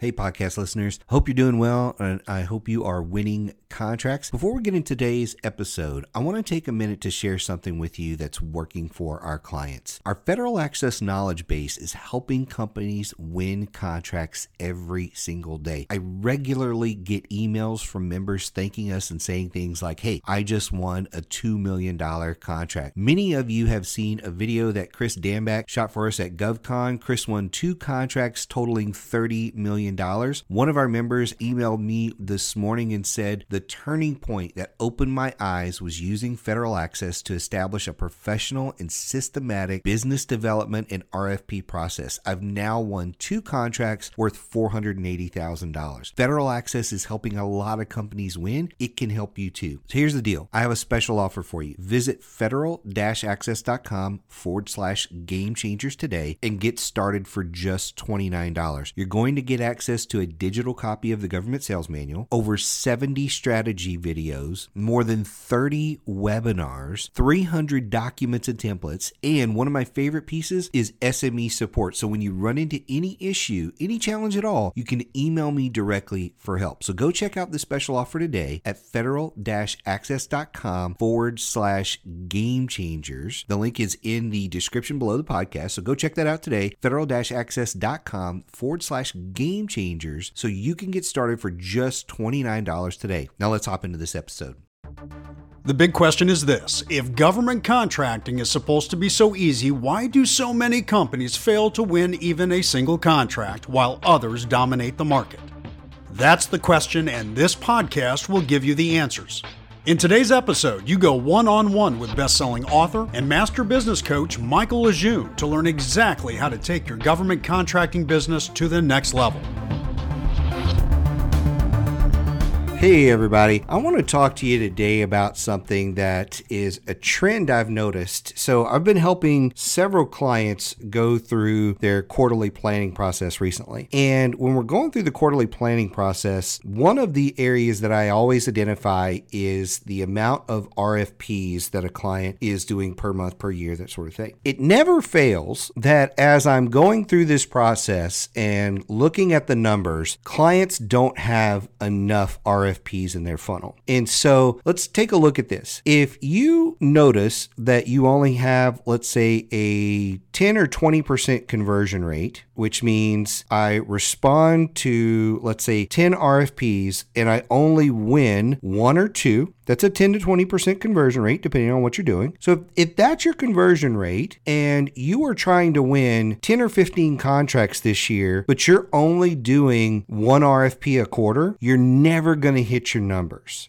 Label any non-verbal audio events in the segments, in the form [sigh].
Hey, podcast listeners. Hope you're doing well, and I hope you are winning contracts. Before we get into today's episode, I want to take a minute to share something with you that's working for our clients. Our federal access knowledge base is helping companies win contracts every single day. I regularly get emails from members thanking us and saying things like, Hey, I just won a $2 million contract. Many of you have seen a video that Chris Danback shot for us at GovCon. Chris won two contracts totaling $30 million. One of our members emailed me this morning and said the turning point that opened my eyes was using federal access to establish a professional and systematic business development and RFP process. I've now won two contracts worth $480,000. Federal access is helping a lot of companies win. It can help you too. So here's the deal I have a special offer for you. Visit federal access.com forward slash game changers today and get started for just $29. You're going to get access to a digital copy of the government sales manual, over 70 strategy videos, more than 30 webinars, 300 documents and templates, and one of my favorite pieces is SME support. So when you run into any issue, any challenge at all, you can email me directly for help. So go check out the special offer today at federal access.com forward slash game changers. The link is in the description below the podcast. So go check that out today. Federal access.com forward slash game changers so you can get started for just $29 today. Now let's hop into this episode. The big question is this if government contracting is supposed to be so easy, why do so many companies fail to win even a single contract while others dominate the market? That's the question, and this podcast will give you the answers. In today's episode, you go one on one with best selling author and master business coach Michael Lejeune to learn exactly how to take your government contracting business to the next level. Hey, everybody. I want to talk to you today about something that is a trend I've noticed. So, I've been helping several clients go through their quarterly planning process recently. And when we're going through the quarterly planning process, one of the areas that I always identify is the amount of RFPs that a client is doing per month, per year, that sort of thing. It never fails that as I'm going through this process and looking at the numbers, clients don't have enough RFPs RFPs in their funnel. And so let's take a look at this. If you notice that you only have, let's say, a 10 or 20% conversion rate, which means I respond to, let's say, 10 RFPs and I only win one or two, that's a 10 to 20% conversion rate, depending on what you're doing. So if, if that's your conversion rate and you are trying to win 10 or 15 contracts this year, but you're only doing one RFP a quarter, you're never going to hit your numbers.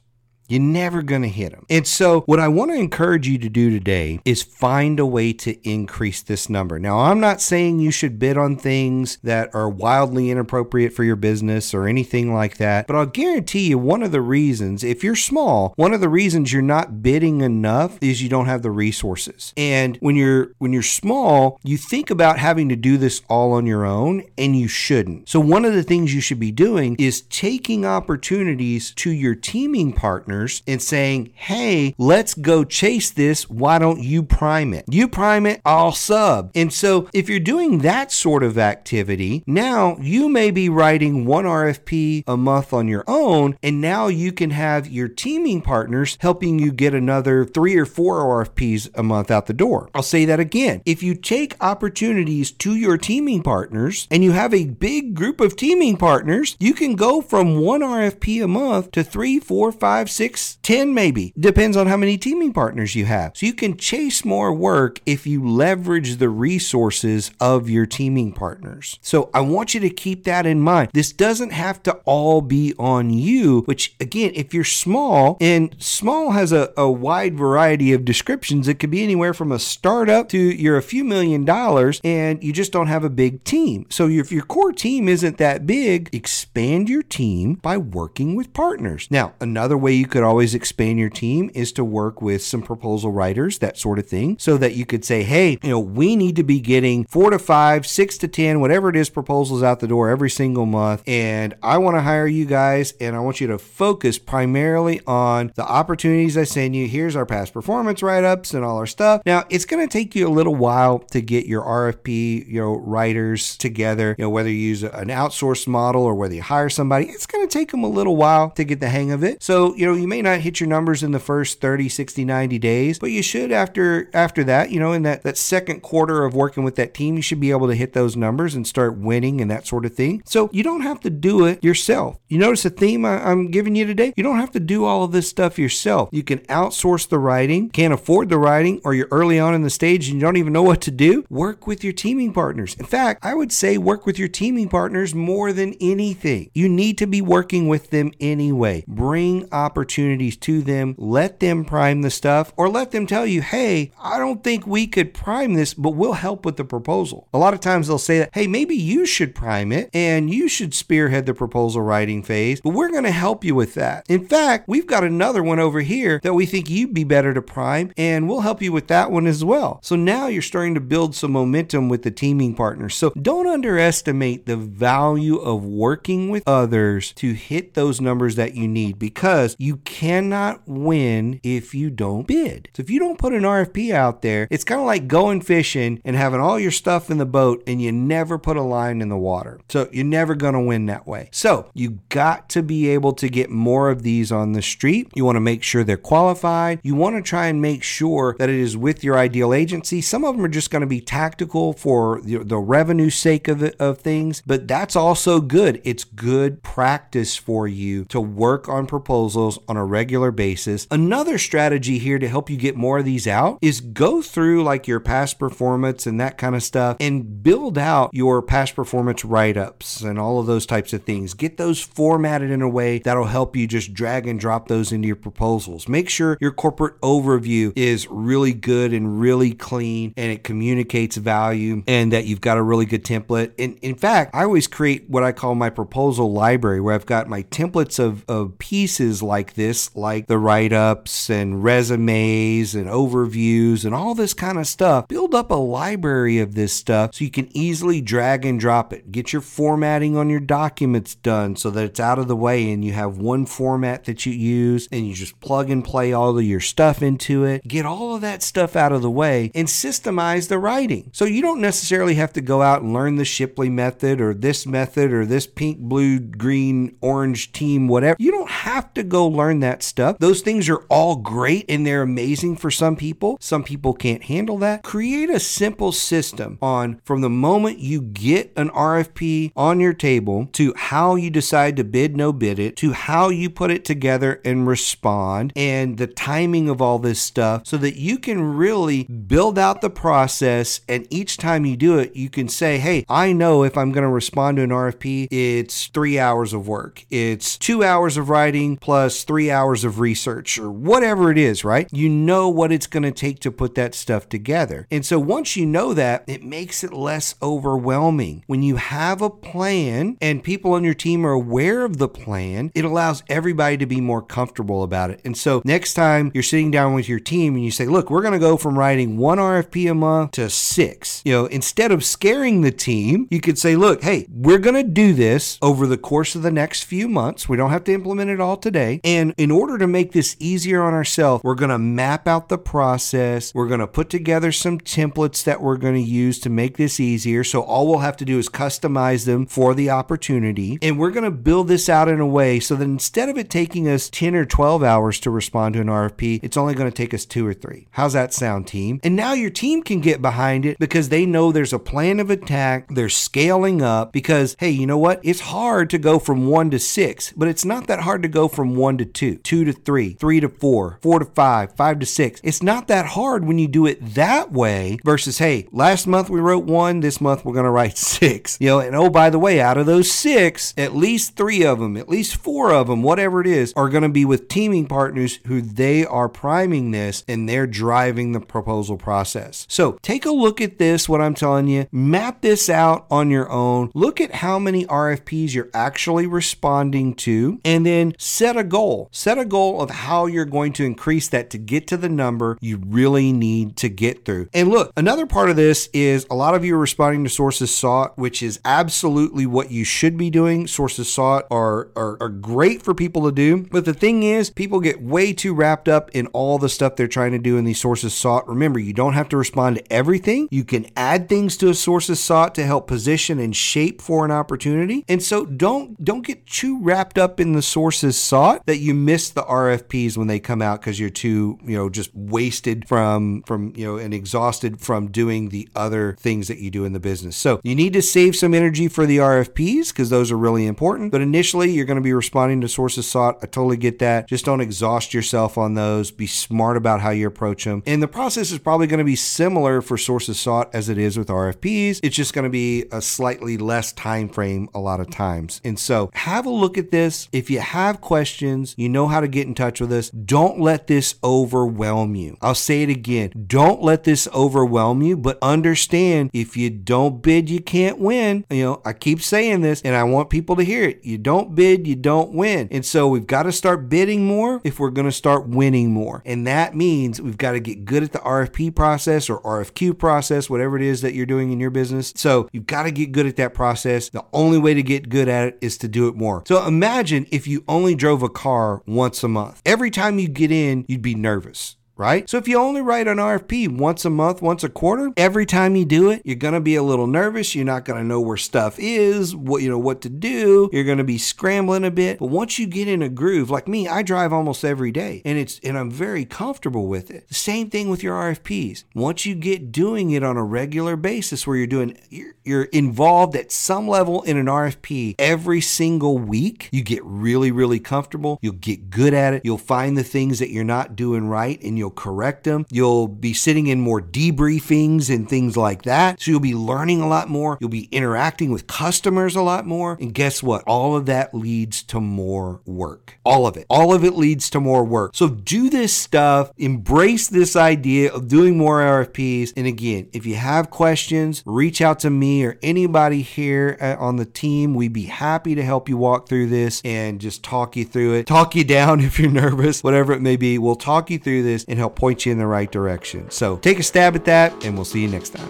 You're never going to hit them. And so, what I want to encourage you to do today is find a way to increase this number. Now, I'm not saying you should bid on things that are wildly inappropriate for your business or anything like that, but I'll guarantee you one of the reasons, if you're small, one of the reasons you're not bidding enough is you don't have the resources. And when you're when you're small, you think about having to do this all on your own and you shouldn't. So one of the things you should be doing is taking opportunities to your teaming partners and saying, hey, let's go chase this. Why don't you prime it? You prime it, I'll sub. And so if you're doing that sort of activity, now you may be writing one RFP a month on your own, and now you can have your teaming partners helping you get another three or four RFPs a month out the door. I'll say that again. If you take opportunities to your teaming partners and you have a big group of teaming partners, you can go from one RFP a month to three, four, five, six, six, 10 maybe. Depends on how many teaming partners you have. So you can chase more work if you leverage the resources of your teaming partners. So I want you to keep that in mind. This doesn't have to all be on you, which again, if you're small, and small has a, a wide variety of descriptions, it could be anywhere from a startup to you're a few million dollars and you just don't have a big team. So if your core team isn't that big, expand your team by working with partners. Now, another way you could always expand your team is to work with some proposal writers, that sort of thing, so that you could say, hey, you know, we need to be getting four to five, six to 10, whatever it is, proposals out the door every single month. And I want to hire you guys and I want you to focus primarily on the opportunities I send you. Here's our past performance write ups and all our stuff. Now, it's going to take you a little while to get your RFP, you know, writers together, you know, whether you use an outsourced model or whether you hire somebody, it's going to take them a little while to get the hang of it. So, you know, you may not hit your numbers in the first 30, 60, 90 days, but you should after after that, you know, in that that second quarter of working with that team, you should be able to hit those numbers and start winning and that sort of thing. So, you don't have to do it yourself. You notice a theme I, I'm giving you today? You don't have to do all of this stuff yourself. You can outsource the writing, can't afford the writing, or you're early on in the stage and you don't even know what to do. Work with your teaming partners. In fact, I would say work with your teaming partners more than anything. You need to be working with them anyway. Bring opportunities to them, let them prime the stuff, or let them tell you, hey, I don't think we could prime this, but we'll help with the proposal. A lot of times they'll say that, hey, maybe you should prime it and you should spearhead the proposal writing phase, but we're going to help you with that. In fact, we've got another one over here that we think you'd be better to prime, and we'll help you with that one as well. So now you're starting to build some momentum with the teaming partners. So don't underestimate the value of working with others to hit those numbers that you need because you cannot win if you don't bid. So if you don't put an RFP out there, it's kind of like going fishing and having all your stuff in the boat and you never put a line in the water. So you're never going to win that way. So you got to be able to get more of these on the street. You want to make sure they're qualified. You want to try and make sure that it is with your ideal agency. Some of them are just going to be tactical for the, the revenue sake of, it, of things, but that's also good. It's good practice for you to work on proposals on a regular basis. Another strategy here to help you get more of these out is go through like your past performance and that kind of stuff and build out your past performance write ups and all of those types of things. Get those formatted in a way that'll help you just drag and drop those into your proposals. Make sure your corporate overview is really good and really clean and it communicates value and that you've got a really good template. And in fact, I always create what I call my proposal library where I've got my templates of, of pieces like this, like the write ups and resumes and overviews and all this kind of stuff. Build up a library of this stuff so you can easily drag and drop it. Get your formatting on your documents done so that it's out of the way and you have one format that you use and you just plug and play all of your stuff into it. Get all of that stuff out of the way and systemize the writing. So you don't necessarily have to go out and learn the Shipley method or this method or this pink, blue, green, orange team, whatever. You don't have to go learn that stuff. Those things are all great and they're amazing for some people. Some people can't handle that. Create a simple system on from the moment you get an RFP on your table to how you decide to bid, no bid it, to how you put it together and respond, and the timing of all this stuff so that you can really build out the process. And each time you do it, you can say, hey, I know if I'm going to respond to an RFP, it's three hours of work, it's two hours of writing plus three hours of research, or whatever it is, right? You know what it's going to take to put that stuff together. And so once you know that, it makes it less overwhelming. When you have a plan and people on your team are aware of the plan, it allows everybody to be more comfortable about it. And so next time you're sitting down with your team and you say, look, we're going to go from writing one RFP a month to six, you know, instead of scaring the team, you could say, look, hey, we're going to do this over the course of the next few months. We don't have to implement it all today. And in order to make this easier on ourselves, we're going to map out the process. We're going to put together some templates that we're going to use to make this easier. So all we'll have to do is customize them for the opportunity. And we're going to build this out in a way so that instead of it taking us 10 or 12 hours to respond to an RFP, it's only going to take us two or three. How's that sound, team? And now your team can get behind it because they know there's a plan of attack. They're scaling up because, hey, you know what? It's hard to go from one to six, but it's not that hard to go from one to two, two to three, three to four, four to five, five to six. It's not that hard when you do it that way versus, hey, last month we wrote one, this month we're going to write [laughs] six. You know, and oh, by the way, out of those six, at least three of them, at least four of them, whatever it is, are going to be with teaming partners who they are priming this and they're driving the proposal process. So take a look at this, what I'm telling you, map this out on your own, look at how many RFPs you're actually responding to, and then set a goal goal. Set a goal of how you're going to increase that to get to the number you really need to get through. And look, another part of this is a lot of you are responding to sources sought, which is absolutely what you should be doing. Sources sought are, are, are great for people to do. But the thing is, people get way too wrapped up in all the stuff they're trying to do in these sources sought. Remember, you don't have to respond to everything. You can add things to a sources sought to help position and shape for an opportunity. And so don't don't get too wrapped up in the sources sought that you miss the RFPs when they come out because you're too, you know, just wasted from from, you know, and exhausted from doing the other things that you do in the business. So you need to save some energy for the RFPs because those are really important. But initially, you're going to be responding to sources sought. I totally get that. Just don't exhaust yourself on those. Be smart about how you approach them. And the process is probably going to be similar for sources sought as it is with RFPs. It's just going to be a slightly less time frame a lot of times. And so have a look at this. If you have questions, you know how to get in touch with us. Don't let this overwhelm you. I'll say it again. Don't let this overwhelm you, but understand if you don't bid, you can't win. You know, I keep saying this and I want people to hear it. You don't bid, you don't win. And so we've got to start bidding more if we're going to start winning more. And that means we've got to get good at the RFP process or RFQ process, whatever it is that you're doing in your business. So you've got to get good at that process. The only way to get good at it is to do it more. So imagine if you only drove a car once a month. Every time you get in, you'd be nervous right? So if you only write an RFP once a month, once a quarter, every time you do it, you're going to be a little nervous. You're not going to know where stuff is, what you know what to do. You're going to be scrambling a bit. But once you get in a groove, like me, I drive almost every day and it's and I'm very comfortable with it. The same thing with your RFPs. Once you get doing it on a regular basis where you're doing you're, you're involved at some level in an RFP every single week, you get really really comfortable. You'll get good at it. You'll find the things that you're not doing right and you'll correct them. You'll be sitting in more debriefings and things like that. So you'll be learning a lot more. You'll be interacting with customers a lot more. And guess what? All of that leads to more work. All of it. All of it leads to more work. So do this stuff, embrace this idea of doing more RFPs. And again, if you have questions, reach out to me or anybody here uh, on the team. We'd be happy to help you walk through this and just talk you through it, talk you down [laughs] if you're nervous, whatever it may be. We'll talk you through this and help point you in the right direction. So take a stab at that, and we'll see you next time.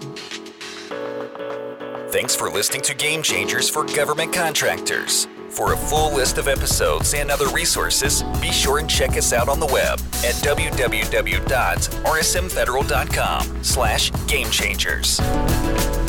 Thanks for listening to Game Changers for Government Contractors. For a full list of episodes and other resources, be sure and check us out on the web at www.rsmfederal.com slash gamechangers.